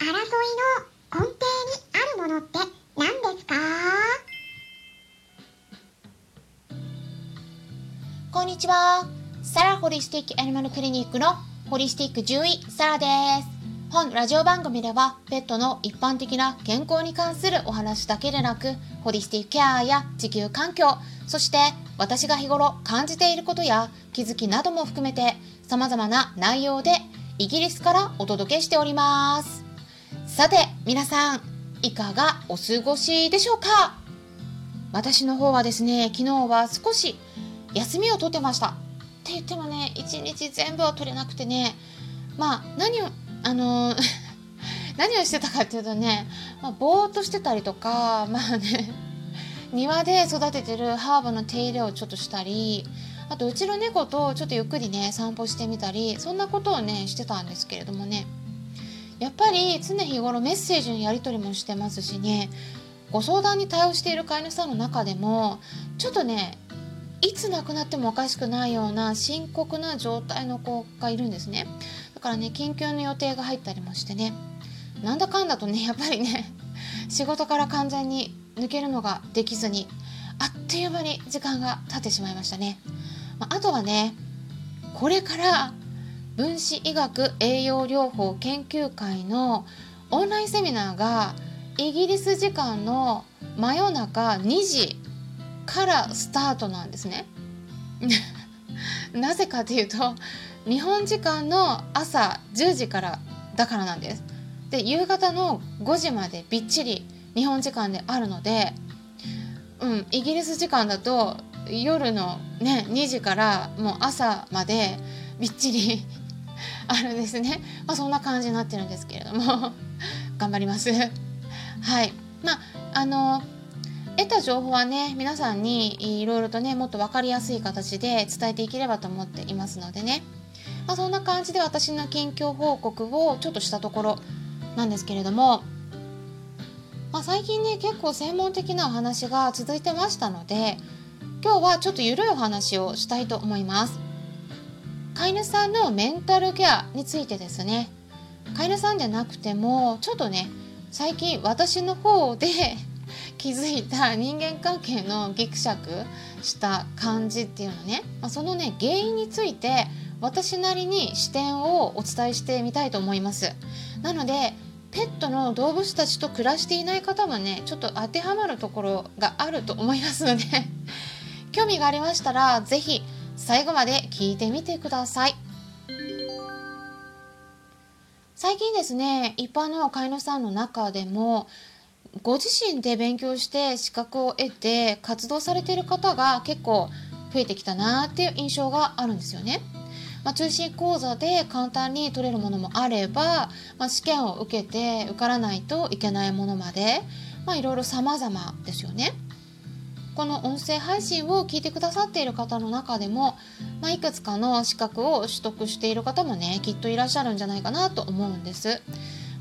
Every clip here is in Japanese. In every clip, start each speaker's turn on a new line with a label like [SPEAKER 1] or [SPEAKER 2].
[SPEAKER 1] 争いの根底にあるものって何ですか？
[SPEAKER 2] こんにちは。サラホリスティックアニマルクリニックのホリスティック獣医サラです。本ラジオ番組ではペットの一般的な健康に関するお話だけでなくホリスティックケアや地球環境そして私が日頃感じていることや気づきなども含めて様々な内容でイギリスからお届けしておりますさて皆さんいかがお過ごしでしょうか？私の方はですね昨日は少し休みを取ってました。って言ってもね一日全部は取れなくてね。まあ何をあの 何をしてたかっていうとね、まあ、ぼーっとしてたりとかまあね 庭で育ててるハーブの手入れをちょっとしたりあとうちの猫とちょっとゆっくりね散歩してみたりそんなことをねしてたんですけれどもね。やっぱり常日頃メッセージのやり取りもしてますしね。ご相談に対応している飼い主さんの中でもちょっとねいつ亡くなってもおかしくないような深刻な状態の子がいるんですね。だからね緊急の予定が入ったりもしてね。なんだかんだとね やっぱりね仕事から完全に抜けるのができずにあっという間に時間が経ってしまいましたね、まあ、あとはねこれから分子医学栄養療法研究会のオンラインセミナーがイギリス時間の真夜中2時からスタートなんですね。なぜかというと日本時間の朝10時からだからなんです。で夕方の5時までびっちり日本時間であるので、うん、イギリス時間だと夜のね2時からもう朝までびっちり あるんですね、まあ、そんな感じになってるんですけれども。頑張ります。はい。まああの得た情報はね皆さんにいろいろとねもっと分かりやすい形で伝えていければと思っていますのでね、まあ、そんな感じで私の近況報告をちょっとしたところなんですけれども、まあ、最近ね結構専門的なお話が続いてましたので今日はちょっと緩いお話をしたいと思います。飼い主さんのメンタルケアについてですね。飼い主さんじゃなくてもちょっとね最近私の方で 気づいた人間関係のギクシャクした感じっていうのね、まあ、そのね原因について私なりに視点をお伝えしてみたいと思います。なのでペットの動物たちと暮らしていない方はねちょっと当てはまるところがあると思いますので。興味がありましたら是非最後まで聞いてみてください最近ですね一般の飼い主さんの中でもご自身で勉強して資格を得て活動されている方が結構増えてきたなっていう印象があるんですよね。まあ、通信講座で簡単に取れるものもあれば、まあ、試験を受けて受からないといけないものまで、まあ、いろいろ様々ですよね。この音声配信を聞いてくださっている方の中でも、まあ、いくつかの資格を取得している方もねきっといらっしゃるんじゃないかなと思うんです。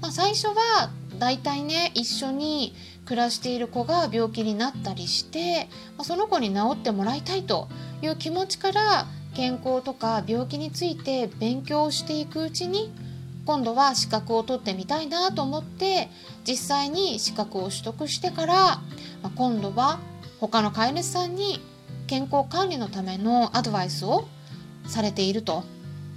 [SPEAKER 2] まあ、最初は大体ね一緒に暮らしている子が病気になったりして、まあ、その子に治ってもらいたいという気持ちから健康とか病気について勉強していくうちに今度は資格を取ってみたいなと思って実際に資格を取得してから、まあ、今度は他の飼い主さんに健康管理のためのアドバイスをされていると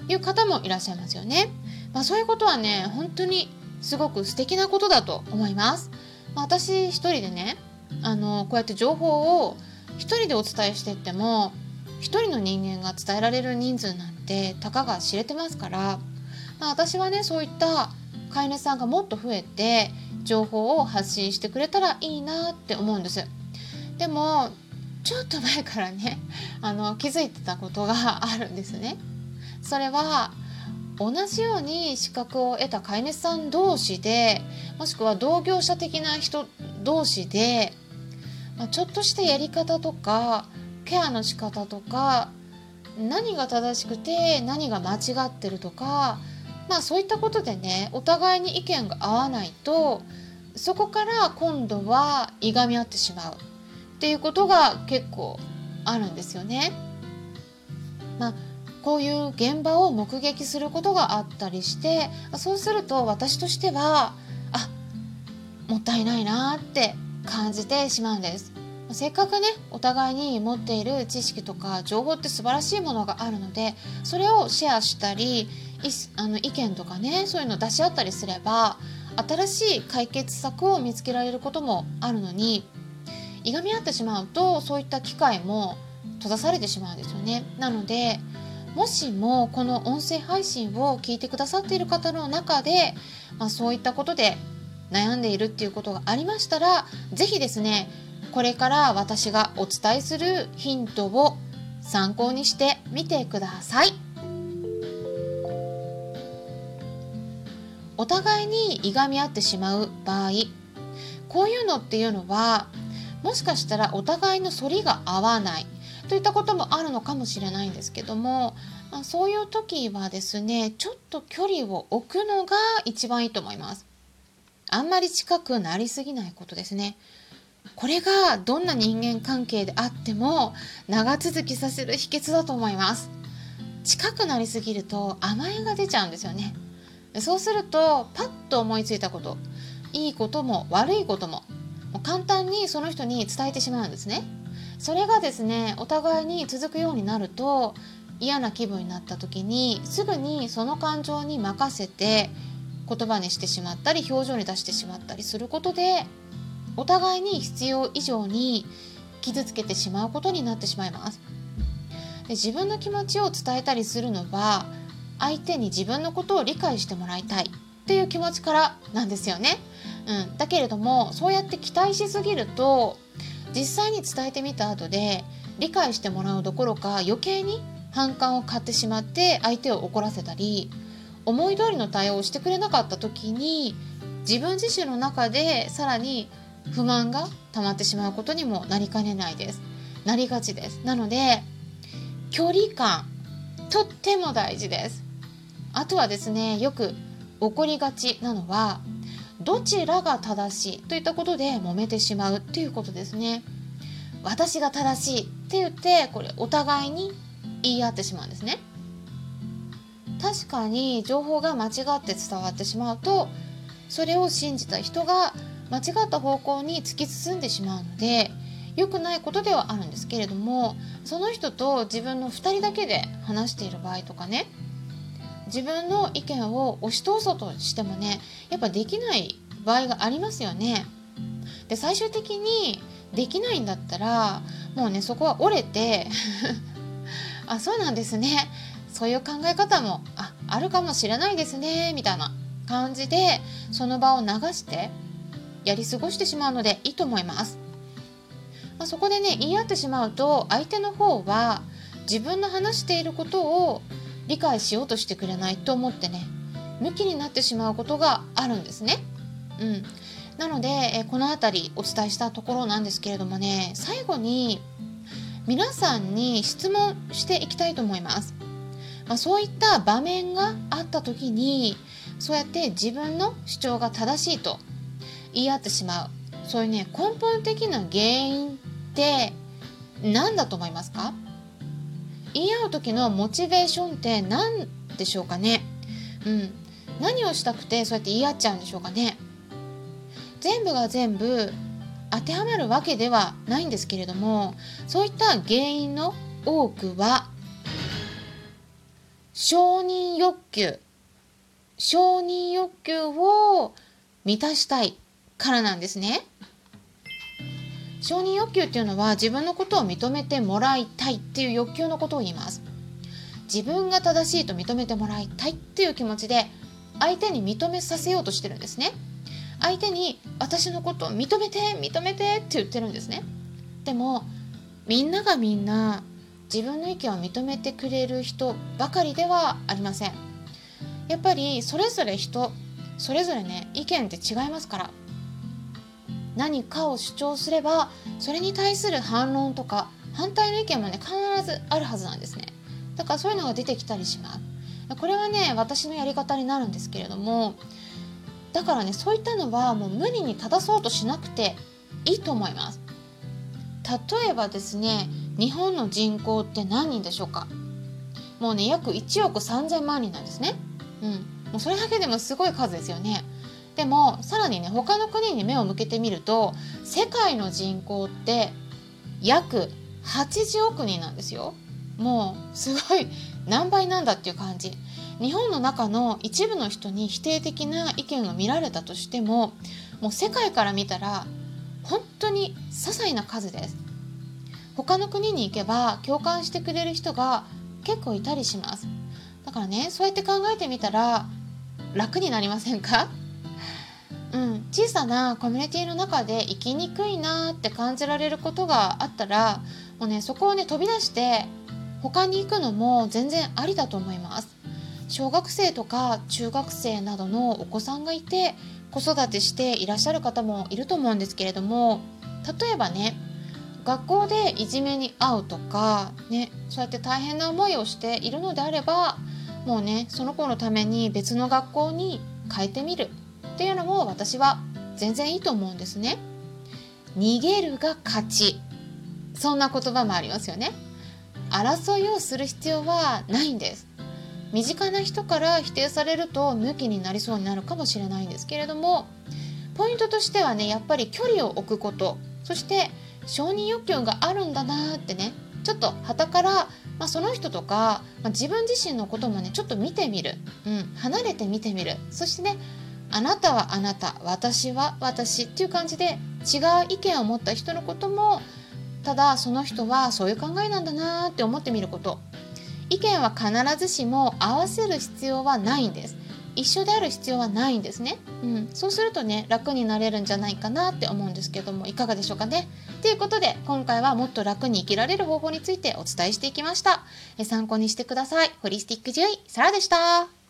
[SPEAKER 2] いう方もいらっしゃいますよね。まあ、そういうことはね本当にすごく素敵なことだと思います。ま私一人でねあのこうやって情報を一人でお伝えしてっても一人の人間が伝えられる人数なんてたかが知れてますから、まあ、私はねそういった飼い主さんがもっと増えて情報を発信してくれたらいいなって思うんです。でもちょっと前からね あの気づいてたことがあるんですね。それは同じように資格を得た飼い主さん同士でもしくは同業者的な人同士で、まあ、ちょっとしたやり方とかケアの仕方とか何が正しくて何が間違ってるとかまあそういったことでねお互いに意見が合わないとそこから今度はいがみ合ってしまうっていうことが結構あるんですよね。まあこういう現場を目撃することがあったりしてそうすると私としてはあもったいないなって感じてしまうんですせっかくねお互いに持っている知識とか情報って素晴らしいものがあるのでそれをシェアしたりあの意見とかねそういうのを出し合ったりすれば新しい解決策を見つけられることもあるのにいがみ合ってしまうとそういった機会も閉ざされてしまうんですよね。なのでもしもこの音声配信を聞いてくださっている方の中で、まあ、そういったことで悩んでいるっていうことがありましたら是非ですねこれから私がお伝えするヒントを参考にしてみてください。お互いにいがみ合ってしまう場合こういうのっていうのはもしかしたらお互いの反りが合わない。といったこともあるのかもしれないんですけども、あ、そういう時はですねちょっと距離を置くのが一番いいと思います。あんまり近くなりすぎないことですね。これがどんな人間関係であっても長続きさせる秘訣だと思います。近くなりすぎると甘えが出ちゃうんですよね。そうするとパッと思いついたこといいことも悪いことも簡単にその人に伝えてしまうんですね。それがですねお互いに続くようになると嫌な気分になった時にすぐにその感情に任せて言葉にしてしまったり表情に出してしまったりすることでお互いに必要以上に傷つけてしまうことになってしまいます。で自分の気持ちを伝えたりするのは相手に自分のことを理解してもらいたいっていう気持ちからなんですよね、うん、だけれどもそうやって期待しすぎると実際に伝えてみた後で理解してもらうどころか余計に反感を買ってしまって相手を怒らせたり思い通りの対応をしてくれなかった時に自分自身の中でさらに不満が溜まってしまうことにもなりかねないです。なりがちです。なので距離感とっても大事です。あとはですねよく起こりがちなのはどちらが正しいといったことで揉めてしまうっていうことですね。私が正しいって言ってこれお互いに言い合ってしまうんですね。確かに情報が間違って伝わってしまうとそれを信じた人が間違った方向に突き進んでしまうので良くないことではあるんですけれどもその人と自分の2人だけで話している場合とかね自分の意見を押し通そうとしてもねやっぱできない場合がありますよね。で最終的にできないんだったらもうねそこは折れて あそうなんですねそういう考え方もああるかもしれないですねみたいな感じでその場を流してやり過ごしてしまうのでいいと思います。まあ、そこでね言い合ってしまうと相手の方は自分の話していることを理解しようとしてくれないと思ってね向きになってしまうことがあるんですね。うん、なのでえこの辺りお伝えしたところなんですけれどもね最後に皆さんに質問していきたいと思います。まあ、そういった場面があった時にそうやって自分の主張が正しいと言い合ってしまうそういうね根本的な原因って何だと思いますか？言い合う時のモチベーションって何でしょうかね？うん。何をしたくてそうやって言い合っちゃうんでしょうかね？全部が全部当てはまるわけではないんですけれどもそういった原因の多くは承認欲求。承認欲求を満たしたいからなんですね。承認欲求っていうのは自分のことを認めてもらいたいっていう欲求のことを言います。自分が正しいと認めてもらいたいっていう気持ちで相手に認めさせようとしてるんですね。相手に私のことを認めて認めてって言ってるんですね。でもみんながみんな自分の意見を認めてくれる人ばかりではありません。やっぱりそれぞれ人それぞれね意見って違いますから何かを主張すればそれに対する反論とか反対の意見もね必ずあるはずなんですね。だからそういうのが出てきたりします。これはね私のやり方になるんですけれどもだからねそういったのはもう無理に正そうとしなくていいと思います。例えばですね日本の人口って何人でしょうか。もうね約1億3000万人なんですね。うん。もうそれだけでもすごい数ですよね。でもさらにね他の国に目を向けてみると世界の人口って約80億人なんですよ。もうすごい何倍なんだっていう感じ。日本の中の一部の人に否定的な意見が見られたとしてももう世界から見たら本当に些細な数です。他の国に行けば共感してくれる人が結構いたりします。だからねそうやって考えてみたら楽になりませんか？うん、小さなコミュニティの中で生きにくいなって感じられることがあったらもうねそこをね飛び出して他に行くのも全然ありだと思います。小学生とか中学生などのお子さんがいて子育てしていらっしゃる方もいると思うんですけれども例えばね学校でいじめに遭うとか、ね、そうやって大変な思いをしているのであればもうねその子のために別の学校に変えてみる。っていうのも私は全然いいと思うんですね。逃げるが勝ちそんな言葉もありますよね。争いをする必要はないんです。身近な人から否定されると向きになりそうになるかもしれないんですけれどもポイントとしてはねやっぱり距離を置くことそして承認欲求があるんだなってねちょっと傍から、まあ、その人とか、まあ、自分自身のこともねちょっと見てみる、うん、離れて見てみるそしてねあなたはあなた私は私っていう感じで違う意見を持った人のこともただその人はそういう考えなんだなって思ってみること。意見は必ずしも合わせる必要はないんです。一緒である必要はないんですね、うん、そうするとね楽になれるんじゃないかなって思うんですけどもいかがでしょうかね。ということで今回はもっと楽に生きられる方法についてお伝えしていきました。え参考にしてください。ホリスティック獣医サラでした。